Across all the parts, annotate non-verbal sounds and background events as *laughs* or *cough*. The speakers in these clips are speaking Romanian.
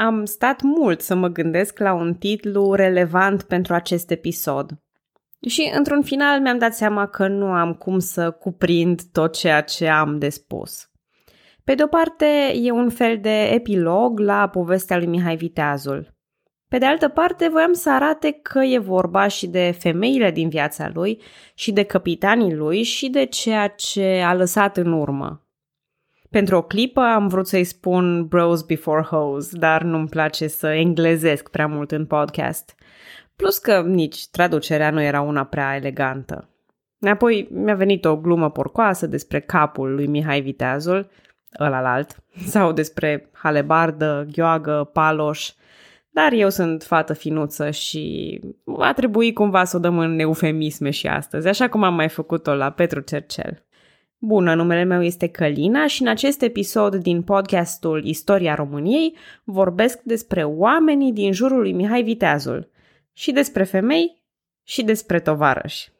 Am stat mult să mă gândesc la un titlu relevant pentru acest episod. Și într-un final mi-am dat seama că nu am cum să cuprind tot ceea ce am de spus. Pe de o parte, e un fel de epilog la povestea lui Mihai Viteazul. Pe de altă parte, voiam să arate că e vorba și de femeile din viața lui și de capitanii lui și de ceea ce a lăsat în urmă. Pentru o clipă am vrut să-i spun bros before hoes, dar nu-mi place să englezesc prea mult în podcast. Plus că nici traducerea nu era una prea elegantă. Apoi mi-a venit o glumă porcoasă despre capul lui Mihai Viteazul, ălalalt, *laughs* sau despre halebardă, gheoagă, paloș, dar eu sunt fată finuță și va trebui cumva să o dăm în eufemisme și astăzi, așa cum am mai făcut-o la Petru Cercel. Bună, numele meu este Călina și în acest episod din podcastul Istoria României vorbesc despre oamenii din jurul lui Mihai Viteazul și despre femei și despre tovarăși.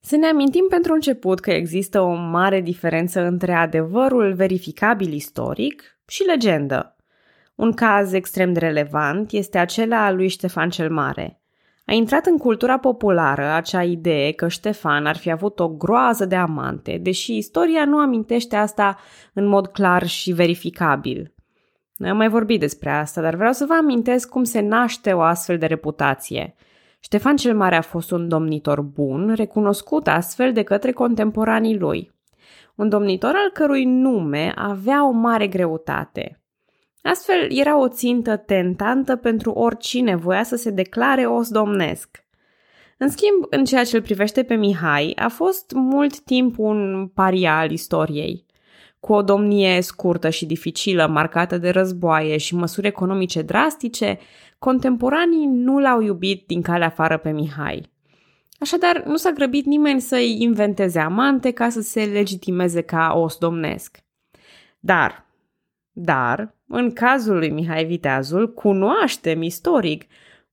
Să ne amintim pentru început că există o mare diferență între adevărul verificabil istoric și legendă. Un caz extrem de relevant este acela al lui Ștefan cel Mare. A intrat în cultura populară acea idee că Ștefan ar fi avut o groază de amante, deși istoria nu amintește asta în mod clar și verificabil. Noi am mai vorbit despre asta, dar vreau să vă amintesc cum se naște o astfel de reputație. Ștefan cel Mare a fost un domnitor bun, recunoscut astfel de către contemporanii lui. Un domnitor al cărui nume avea o mare greutate. Astfel, era o țintă tentantă pentru oricine voia să se declare os domnesc. În schimb, în ceea ce îl privește pe Mihai, a fost mult timp un paria al istoriei. Cu o domnie scurtă și dificilă, marcată de războaie și măsuri economice drastice, contemporanii nu l-au iubit din calea afară pe Mihai. Așadar, nu s-a grăbit nimeni să-i inventeze amante ca să se legitimeze ca os domnesc. Dar, dar, în cazul lui Mihai Viteazul, cunoaștem istoric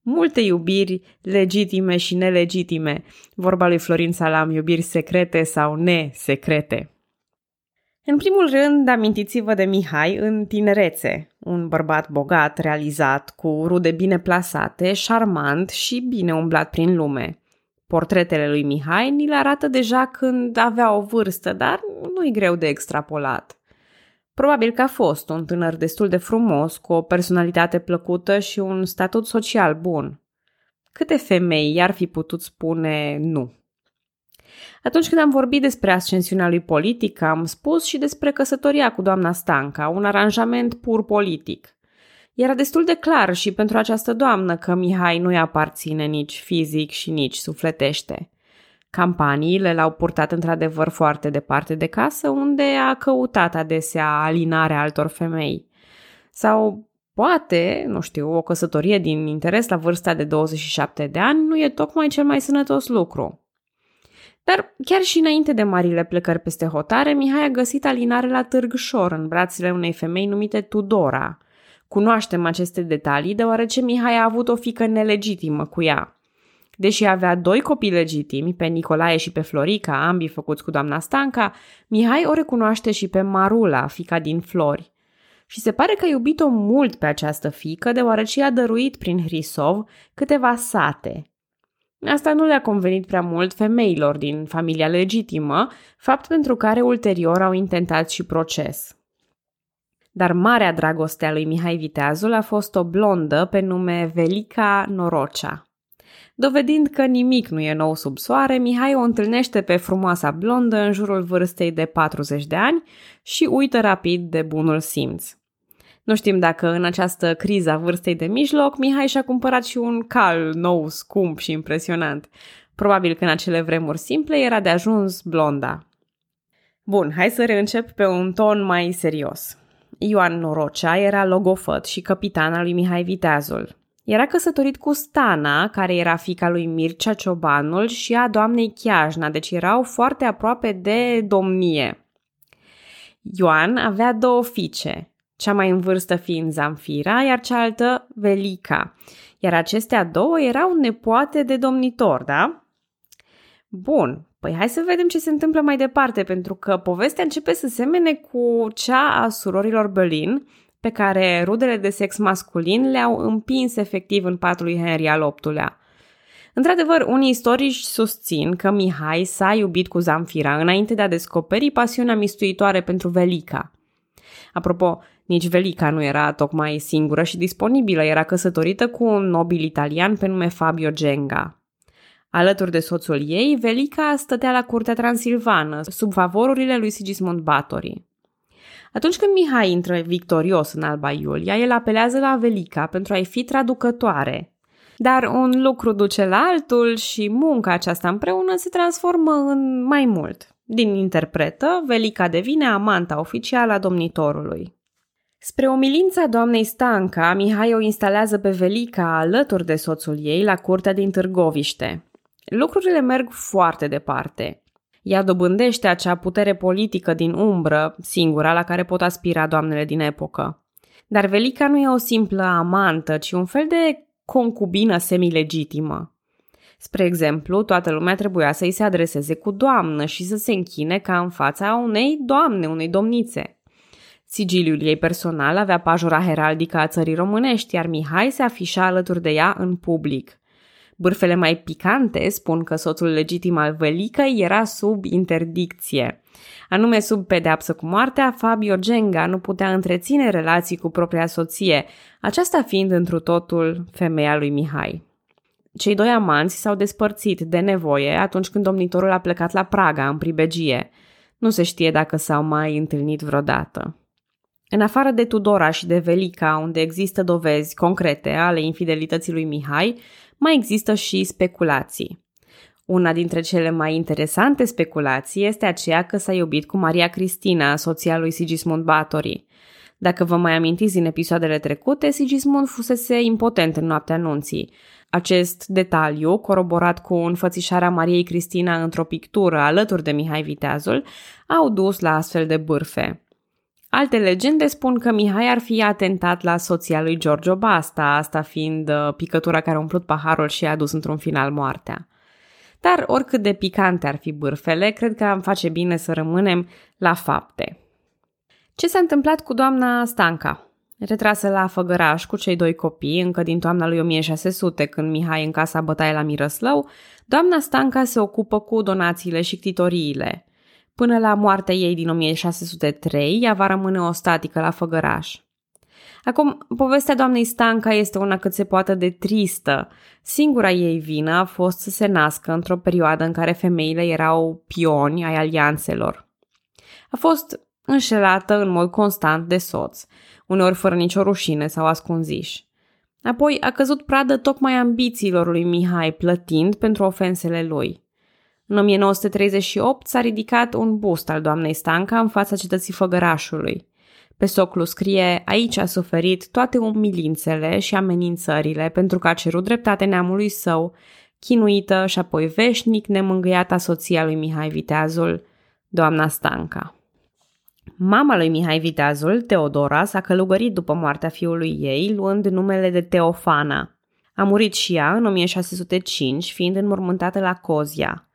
multe iubiri legitime și nelegitime, vorba lui Florin Salam, iubiri secrete sau nesecrete. În primul rând, amintiți-vă de Mihai în tinerețe, un bărbat bogat, realizat, cu rude bine plasate, șarmant și bine umblat prin lume. Portretele lui Mihai ni le arată deja când avea o vârstă, dar nu-i greu de extrapolat. Probabil că a fost un tânăr destul de frumos, cu o personalitate plăcută și un statut social bun. Câte femei i-ar fi putut spune nu? Atunci când am vorbit despre ascensiunea lui politic, am spus și despre căsătoria cu doamna Stanca, un aranjament pur politic. Era destul de clar și pentru această doamnă că Mihai nu-i aparține nici fizic și nici sufletește. Campaniile l-au purtat într-adevăr foarte departe de casă, unde a căutat adesea alinarea altor femei. Sau poate, nu știu, o căsătorie din interes la vârsta de 27 de ani nu e tocmai cel mai sănătos lucru. Dar chiar și înainte de marile plecări peste hotare, Mihai a găsit alinare la Târgșor, în brațele unei femei numite Tudora. Cunoaștem aceste detalii deoarece Mihai a avut o fică nelegitimă cu ea. Deși avea doi copii legitimi, pe Nicolae și pe Florica, ambii făcuți cu doamna Stanca, Mihai o recunoaște și pe Marula, fica din Flori. Și se pare că a iubit-o mult pe această fică, deoarece i-a dăruit prin Hrisov câteva sate. Asta nu le-a convenit prea mult femeilor din familia legitimă, fapt pentru care ulterior au intentat și proces. Dar marea dragoste a lui Mihai Viteazul a fost o blondă pe nume Velica Norocea. Dovedind că nimic nu e nou sub soare, Mihai o întâlnește pe frumoasa blondă în jurul vârstei de 40 de ani și uită rapid de bunul simț. Nu știm dacă în această criză a vârstei de mijloc, Mihai și-a cumpărat și un cal nou, scump și impresionant. Probabil că în acele vremuri simple era de ajuns blonda. Bun, hai să reîncep pe un ton mai serios. Ioan Norocea era logofăt și capitan al lui Mihai Viteazul. Era căsătorit cu Stana, care era fica lui Mircea Ciobanul și a doamnei Chiajna, deci erau foarte aproape de domnie. Ioan avea două fiice, cea mai în vârstă fiind Zamfira, iar cealaltă Velica, iar acestea două erau nepoate de domnitor, da? Bun, păi hai să vedem ce se întâmplă mai departe, pentru că povestea începe să semene cu cea a surorilor Berlin, pe care rudele de sex masculin le-au împins efectiv în patul lui Henry al VIII-lea. Într-adevăr, unii istorici susțin că Mihai s-a iubit cu Zamfira înainte de a descoperi pasiunea mistuitoare pentru Velica. Apropo, nici Velica nu era tocmai singură și disponibilă, era căsătorită cu un nobil italian pe nume Fabio Genga. Alături de soțul ei, Velica stătea la curtea transilvană, sub favorurile lui Sigismund Batory. Atunci când Mihai intră victorios în Alba Iulia, el apelează la Velica pentru a-i fi traducătoare. Dar un lucru duce la altul și munca aceasta împreună se transformă în mai mult. Din interpretă, Velica devine amanta oficială a domnitorului. Spre umilința doamnei Stanca, Mihai o instalează pe Velica alături de soțul ei la curtea din Târgoviște. Lucrurile merg foarte departe. Ea dobândește acea putere politică din umbră, singura la care pot aspira doamnele din epocă. Dar Velica nu e o simplă amantă, ci un fel de concubină semilegitimă. Spre exemplu, toată lumea trebuia să-i se adreseze cu doamnă și să se închine ca în fața unei doamne, unei domnițe. Sigiliul ei personal avea pajura heraldică a țării românești, iar Mihai se afișa alături de ea în public. Bârfele mai picante spun că soțul legitim al Vălicăi era sub interdicție. Anume sub pedeapsă cu moartea, Fabio Genga nu putea întreține relații cu propria soție, aceasta fiind întru totul femeia lui Mihai. Cei doi amanți s-au despărțit de nevoie atunci când domnitorul a plecat la Praga, în pribegie. Nu se știe dacă s-au mai întâlnit vreodată. În afară de Tudora și de Velica, unde există dovezi concrete ale infidelității lui Mihai, mai există și speculații. Una dintre cele mai interesante speculații este aceea că s-a iubit cu Maria Cristina, soția lui Sigismund Batory. Dacă vă mai amintiți din episoadele trecute, Sigismund fusese impotent în noaptea anunții. Acest detaliu, coroborat cu înfățișarea Mariei Cristina într-o pictură alături de Mihai Viteazul, au dus la astfel de bârfe. Alte legende spun că Mihai ar fi atentat la soția lui Giorgio Basta, asta fiind uh, picătura care a umplut paharul și a adus într-un final moartea. Dar oricât de picante ar fi bârfele, cred că am face bine să rămânem la fapte. Ce s-a întâmplat cu doamna Stanca? Retrasă la Făgăraș cu cei doi copii încă din toamna lui 1600, când Mihai în casa bătaie la Mirăslău, doamna Stanca se ocupă cu donațiile și ctitoriile. Până la moartea ei din 1603, ea va rămâne o statică la Făgăraș. Acum, povestea doamnei Stanca este una cât se poate de tristă. Singura ei vină a fost să se nască într-o perioadă în care femeile erau pioni ai alianțelor. A fost înșelată în mod constant de soț, uneori fără nicio rușine sau ascunziș. Apoi a căzut pradă tocmai ambițiilor lui Mihai, plătind pentru ofensele lui. În 1938 s-a ridicat un bust al doamnei Stanca în fața cetății Făgărașului. Pe soclu scrie, aici a suferit toate umilințele și amenințările pentru că a cerut dreptate neamului său, chinuită și apoi veșnic nemângâiata soția lui Mihai Viteazul, doamna Stanca. Mama lui Mihai Viteazul, Teodora, s-a călugărit după moartea fiului ei, luând numele de Teofana. A murit și ea în 1605, fiind înmormântată la Cozia.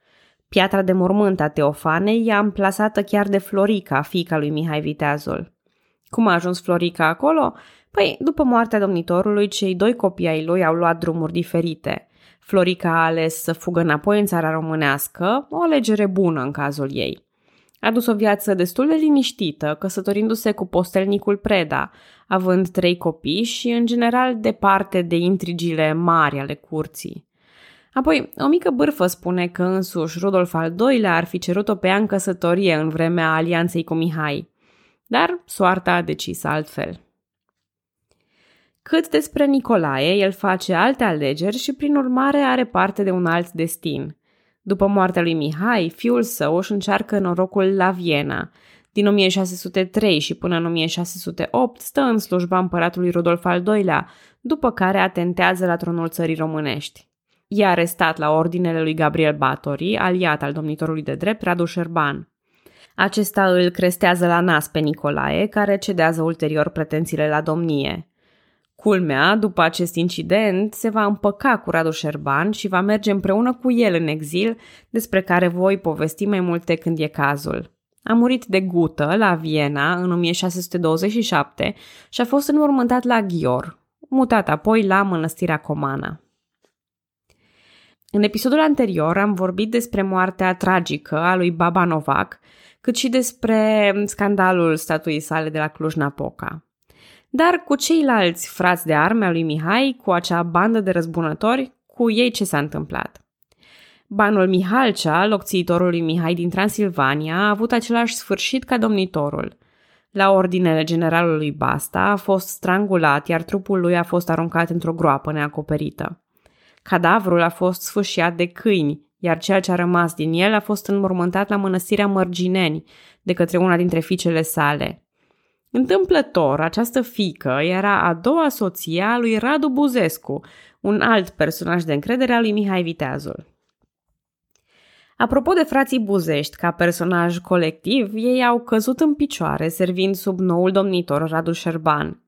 Piatra de mormânt a Teofanei i-a amplasată chiar de Florica, fica lui Mihai Viteazul. Cum a ajuns Florica acolo? Păi, după moartea domnitorului, cei doi copii ai lui au luat drumuri diferite. Florica a ales să fugă înapoi în țara românească, o alegere bună în cazul ei. A dus o viață destul de liniștită, căsătorindu-se cu postelnicul Preda, având trei copii și, în general, departe de intrigile mari ale curții. Apoi, o mică bârfă spune că însuși Rudolf al II-lea ar fi cerut-o pe ea în căsătorie în vremea alianței cu Mihai. Dar soarta a decis altfel. Cât despre Nicolae, el face alte alegeri și prin urmare are parte de un alt destin. După moartea lui Mihai, fiul său își încearcă norocul la Viena. Din 1603 și până în 1608 stă în slujba împăratului Rudolf al II-lea, după care atentează la tronul țării românești. E arestat la ordinele lui Gabriel Batori, aliat al domnitorului de drept Radu Șerban. Acesta îl crestează la nas pe Nicolae, care cedează ulterior pretențiile la domnie. Culmea, după acest incident, se va împăca cu Radu Șerban și va merge împreună cu el în exil, despre care voi povesti mai multe când e cazul. A murit de gută la Viena în 1627 și a fost înmormântat la Ghior, mutat apoi la mănăstirea Comana. În episodul anterior am vorbit despre moartea tragică a lui Baba Novak, cât și despre scandalul statuii sale de la Cluj-Napoca. Dar cu ceilalți frați de arme a lui Mihai, cu acea bandă de răzbunători, cu ei ce s-a întâmplat? Banul Mihalcea, locțiitorul lui Mihai din Transilvania, a avut același sfârșit ca domnitorul. La ordinele generalului Basta a fost strangulat, iar trupul lui a fost aruncat într-o groapă neacoperită. Cadavrul a fost sfâșiat de câini, iar ceea ce a rămas din el a fost înmormântat la mănăstirea Mărgineni de către una dintre fiicele sale. Întâmplător, această fică era a doua soție a lui Radu Buzescu, un alt personaj de încredere al lui Mihai Viteazul. Apropo de frații Buzești, ca personaj colectiv, ei au căzut în picioare servind sub noul domnitor Radu Șerban.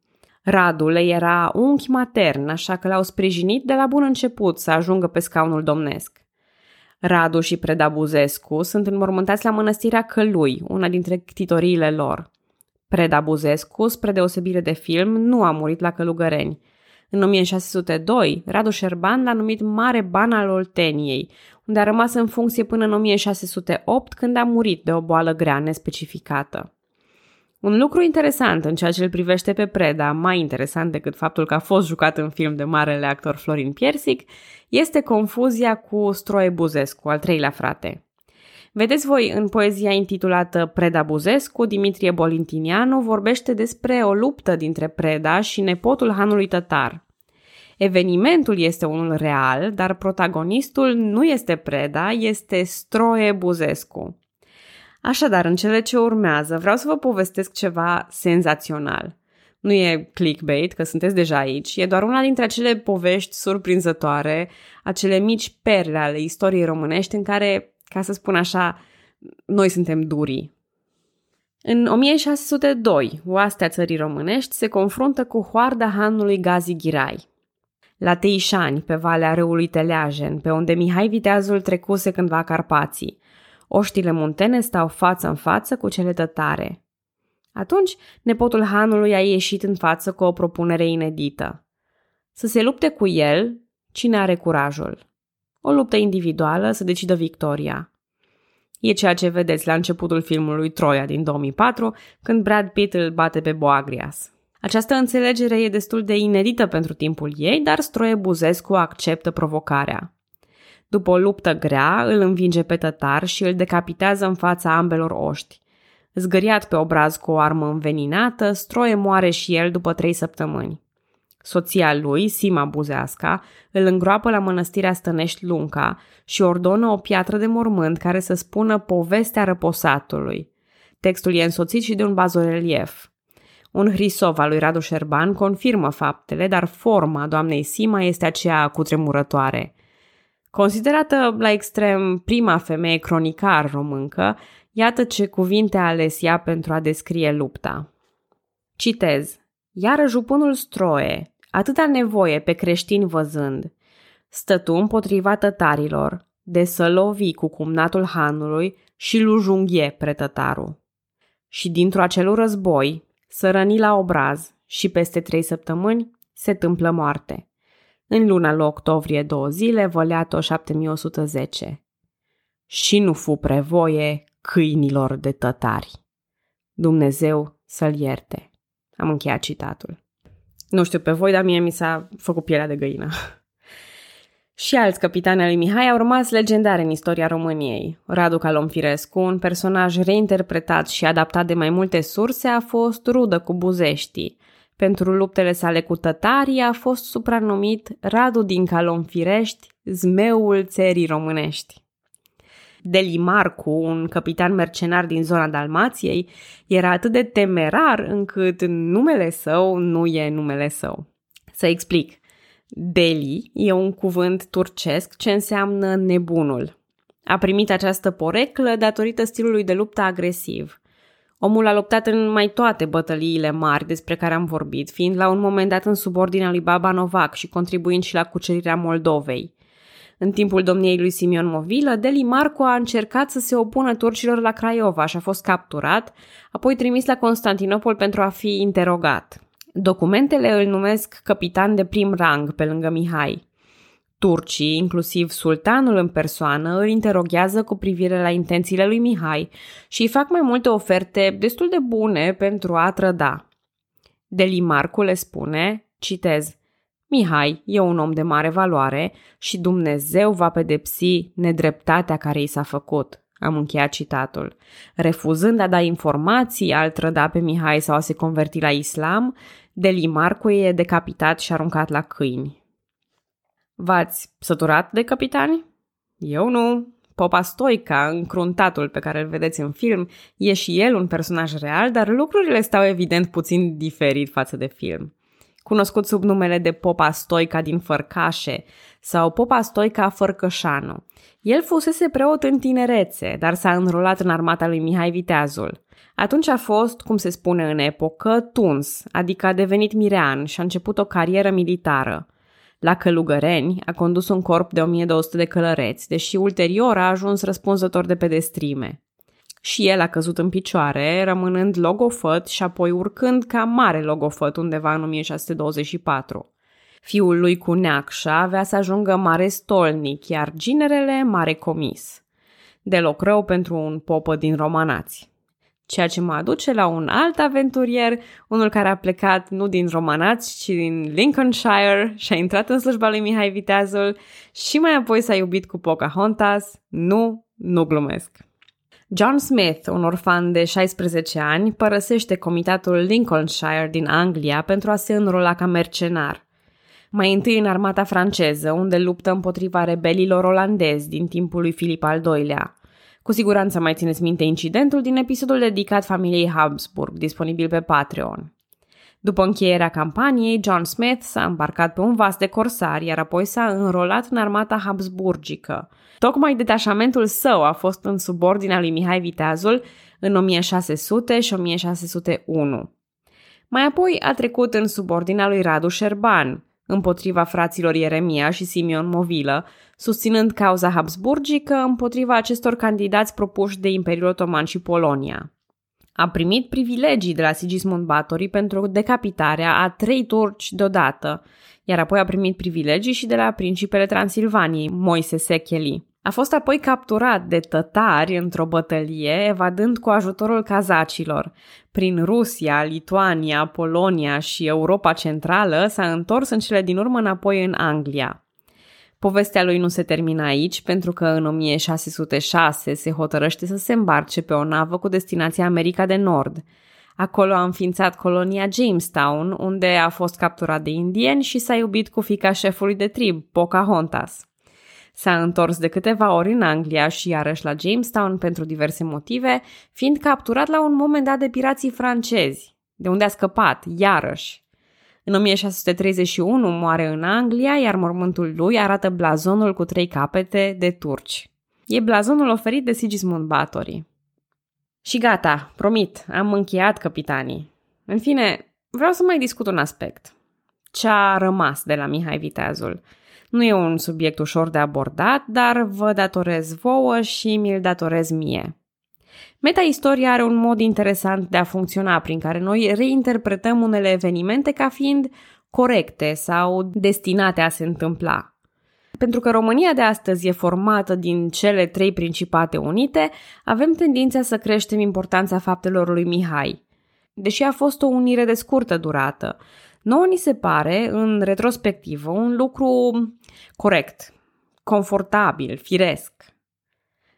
Radu le era unchi matern, așa că l-au sprijinit de la bun început să ajungă pe scaunul domnesc. Radu și Preda Buzescu sunt înmormântați la mănăstirea Călui, una dintre ctitoriile lor. Preda Buzescu, spre deosebire de film, nu a murit la Călugăreni. În 1602, Radu Șerban l-a numit Mare Ban al Olteniei, unde a rămas în funcție până în 1608, când a murit de o boală grea nespecificată. Un lucru interesant în ceea ce îl privește pe Preda, mai interesant decât faptul că a fost jucat în film de marele actor Florin Piersic, este confuzia cu Stroie Buzescu, al treilea frate. Vedeți voi, în poezia intitulată Preda Buzescu, Dimitrie Bolintinianu vorbește despre o luptă dintre Preda și nepotul hanului tătar. Evenimentul este unul real, dar protagonistul nu este Preda, este Stroie Buzescu. Așadar, în cele ce urmează, vreau să vă povestesc ceva senzațional. Nu e clickbait, că sunteți deja aici, e doar una dintre acele povești surprinzătoare, acele mici perle ale istoriei românești în care, ca să spun așa, noi suntem durii. În 1602, oastea țării românești se confruntă cu hoarda hanului Gazi Ghirai. La Teișani, pe valea râului Teleajen, pe unde Mihai Viteazul trecuse cândva Carpații, Oștile muntene stau față în față cu cele tătare. Atunci, nepotul hanului a ieșit în față cu o propunere inedită. Să se lupte cu el cine are curajul. O luptă individuală să decidă victoria. E ceea ce vedeți la începutul filmului Troia din 2004, când Brad Pitt îl bate pe Boagrias. Această înțelegere e destul de inedită pentru timpul ei, dar Stroie Buzescu acceptă provocarea. După o luptă grea, îl învinge pe tătar și îl decapitează în fața ambelor oști. Zgăriat pe obraz cu o armă înveninată, Stroie moare și el după trei săptămâni. Soția lui, Sima Buzeasca, îl îngroapă la mănăstirea Stănești Lunca și ordonă o piatră de mormânt care să spună povestea răposatului. Textul e însoțit și de un bazorelief. Un hrisov al lui Radu Șerban confirmă faptele, dar forma doamnei Sima este aceea cutremurătoare – Considerată la extrem prima femeie cronicar româncă, iată ce cuvinte a ales ea pentru a descrie lupta. Citez. Iară jupânul stroie, atâta nevoie pe creștini văzând, stătu împotriva tătarilor, de să lovi cu cumnatul hanului și lu junghie pretătarul. Și dintr-o acelul război, să răni la obraz și peste trei săptămâni se tâmplă moarte. În luna lui octombrie două zile, văleato 7110. Și nu fu prevoie câinilor de tătari. Dumnezeu să-l ierte. Am încheiat citatul. Nu știu pe voi, dar mie mi s-a făcut pielea de găină. *laughs* Și alți capitani al lui Mihai au rămas legendare în istoria României. Radu Calomfirescu, un personaj reinterpretat și adaptat de mai multe surse, a fost rudă cu buzeștii, pentru luptele sale cu tătarii a fost supranumit Radu din Calonfirești, zmeul țării românești. Delimarcu, un capitan mercenar din zona Dalmației, era atât de temerar încât numele său nu e numele său. Să explic. Deli e un cuvânt turcesc ce înseamnă nebunul. A primit această poreclă datorită stilului de luptă agresiv – Omul a luptat în mai toate bătăliile mari despre care am vorbit, fiind la un moment dat în subordinea lui Baba Novac și contribuind și la cucerirea Moldovei. În timpul domniei lui Simion Movilă, Deli Marco a încercat să se opună turcilor la Craiova și a fost capturat, apoi trimis la Constantinopol pentru a fi interogat. Documentele îl numesc capitan de prim rang pe lângă Mihai. Turcii, inclusiv sultanul în persoană, îl interoghează cu privire la intențiile lui Mihai și îi fac mai multe oferte destul de bune pentru a trăda. Delimarcu le spune, citez, Mihai e un om de mare valoare și Dumnezeu va pedepsi nedreptatea care i s-a făcut. Am încheiat citatul. Refuzând a da informații, al trăda pe Mihai sau a se converti la islam, Delimarcu e decapitat și aruncat la câini. V-ați săturat de capitani? Eu nu. Popa Stoica, încruntatul pe care îl vedeți în film, e și el un personaj real, dar lucrurile stau evident puțin diferit față de film. Cunoscut sub numele de Popa Stoica din Fărcașe sau Popa Stoica Fărcășanu. El fusese preot în tinerețe, dar s-a înrolat în armata lui Mihai Viteazul. Atunci a fost, cum se spune în epocă, tuns, adică a devenit mirean și a început o carieră militară. La Călugăreni a condus un corp de 1200 de călăreți, deși ulterior a ajuns răspunzător de pedestrime. Și el a căzut în picioare, rămânând logofăt și apoi urcând ca mare logofăt undeva în 1624. Fiul lui cu neacșa avea să ajungă mare stolnic, iar ginerele mare comis. Deloc rău pentru un popă din romanați. Ceea ce mă aduce la un alt aventurier, unul care a plecat nu din Romanați, ci din Lincolnshire și a intrat în slujba lui Mihai Viteazul și mai apoi s-a iubit cu Pocahontas. Nu, nu glumesc. John Smith, un orfan de 16 ani, părăsește comitatul Lincolnshire din Anglia pentru a se înrola ca mercenar. Mai întâi în armata franceză, unde luptă împotriva rebelilor olandezi din timpul lui Filip al II-lea. Cu siguranță mai țineți minte incidentul din episodul dedicat familiei Habsburg, disponibil pe Patreon. După încheierea campaniei, John Smith s-a îmbarcat pe un vas de corsari, iar apoi s-a înrolat în armata habsburgică. Tocmai detașamentul său a fost în subordinea lui Mihai Viteazul în 1600 și 1601. Mai apoi a trecut în subordinea lui Radu Șerban, împotriva fraților Ieremia și Simeon Movilă, susținând cauza habsburgică împotriva acestor candidați propuși de Imperiul Otoman și Polonia. A primit privilegii de la Sigismund Batory pentru decapitarea a trei turci deodată, iar apoi a primit privilegii și de la principele Transilvaniei, Moise Secheli. A fost apoi capturat de tătari într-o bătălie, evadând cu ajutorul cazacilor. Prin Rusia, Lituania, Polonia și Europa Centrală s-a întors în cele din urmă înapoi în Anglia. Povestea lui nu se termină aici, pentru că în 1606 se hotărăște să se îmbarce pe o navă cu destinația America de Nord. Acolo a înființat colonia Jamestown, unde a fost capturat de indieni și s-a iubit cu fica șefului de trib, Pocahontas. S-a întors de câteva ori în Anglia și iarăși la Jamestown pentru diverse motive, fiind capturat la un moment dat de pirații francezi, de unde a scăpat, iarăși. În 1631 moare în Anglia, iar mormântul lui arată blazonul cu trei capete de turci. E blazonul oferit de Sigismund Batory. Și gata, promit, am încheiat capitanii. În fine, vreau să mai discut un aspect. Ce a rămas de la Mihai Viteazul – nu e un subiect ușor de abordat, dar vă datorez vouă și mi-l datorez mie. Meta-istoria are un mod interesant de a funcționa prin care noi reinterpretăm unele evenimente ca fiind corecte sau destinate a se întâmpla. Pentru că România de astăzi e formată din cele trei principate unite, avem tendința să creștem importanța faptelor lui Mihai. Deși a fost o unire de scurtă durată, Nouă ni se pare, în retrospectivă, un lucru corect, confortabil, firesc.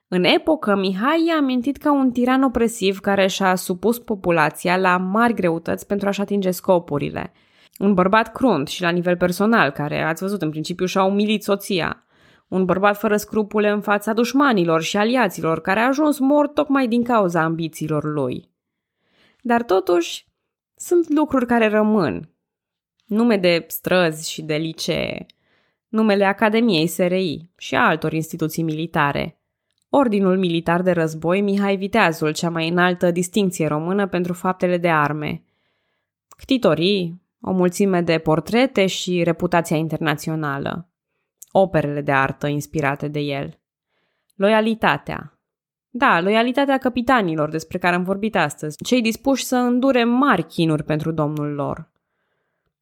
În epocă, Mihai i-a amintit ca un tiran opresiv care și-a supus populația la mari greutăți pentru a-și atinge scopurile. Un bărbat crunt și la nivel personal, care, ați văzut, în principiu și-a umilit soția. Un bărbat fără scrupule în fața dușmanilor și aliaților, care a ajuns mort tocmai din cauza ambițiilor lui. Dar totuși, sunt lucruri care rămân, nume de străzi și de licee, numele Academiei SRI și a altor instituții militare. Ordinul Militar de Război Mihai Viteazul, cea mai înaltă distinție română pentru faptele de arme. Ctitorii, o mulțime de portrete și reputația internațională. operele de artă inspirate de el. Loialitatea. Da, loialitatea capitanilor despre care am vorbit astăzi, cei dispuși să îndure mari chinuri pentru domnul lor.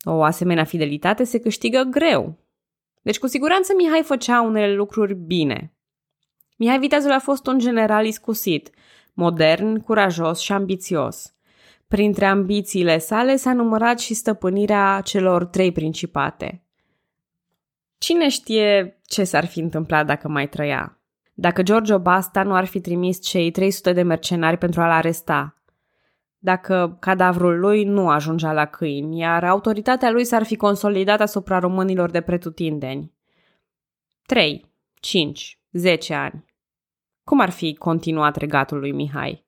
O asemenea fidelitate se câștigă greu. Deci cu siguranță Mihai făcea unele lucruri bine. Mihai Viteazul a fost un general iscusit, modern, curajos și ambițios. Printre ambițiile sale s-a numărat și stăpânirea celor trei principate. Cine știe ce s-ar fi întâmplat dacă mai trăia? Dacă Giorgio Basta nu ar fi trimis cei 300 de mercenari pentru a-l aresta, dacă cadavrul lui nu ajungea la câini, iar autoritatea lui s-ar fi consolidat asupra românilor de pretutindeni. 3, 5, 10 ani. Cum ar fi continuat regatul lui Mihai?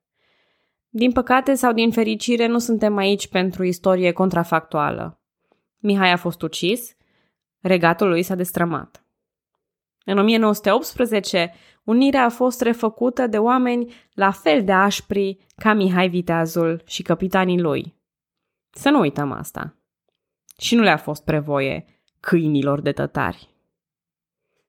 Din păcate sau din fericire nu suntem aici pentru istorie contrafactuală. Mihai a fost ucis, regatul lui s-a destrămat. În 1918, unirea a fost refăcută de oameni la fel de așpri ca Mihai Viteazul și capitanii lui. Să nu uităm asta. Și nu le-a fost prevoie câinilor de tătari.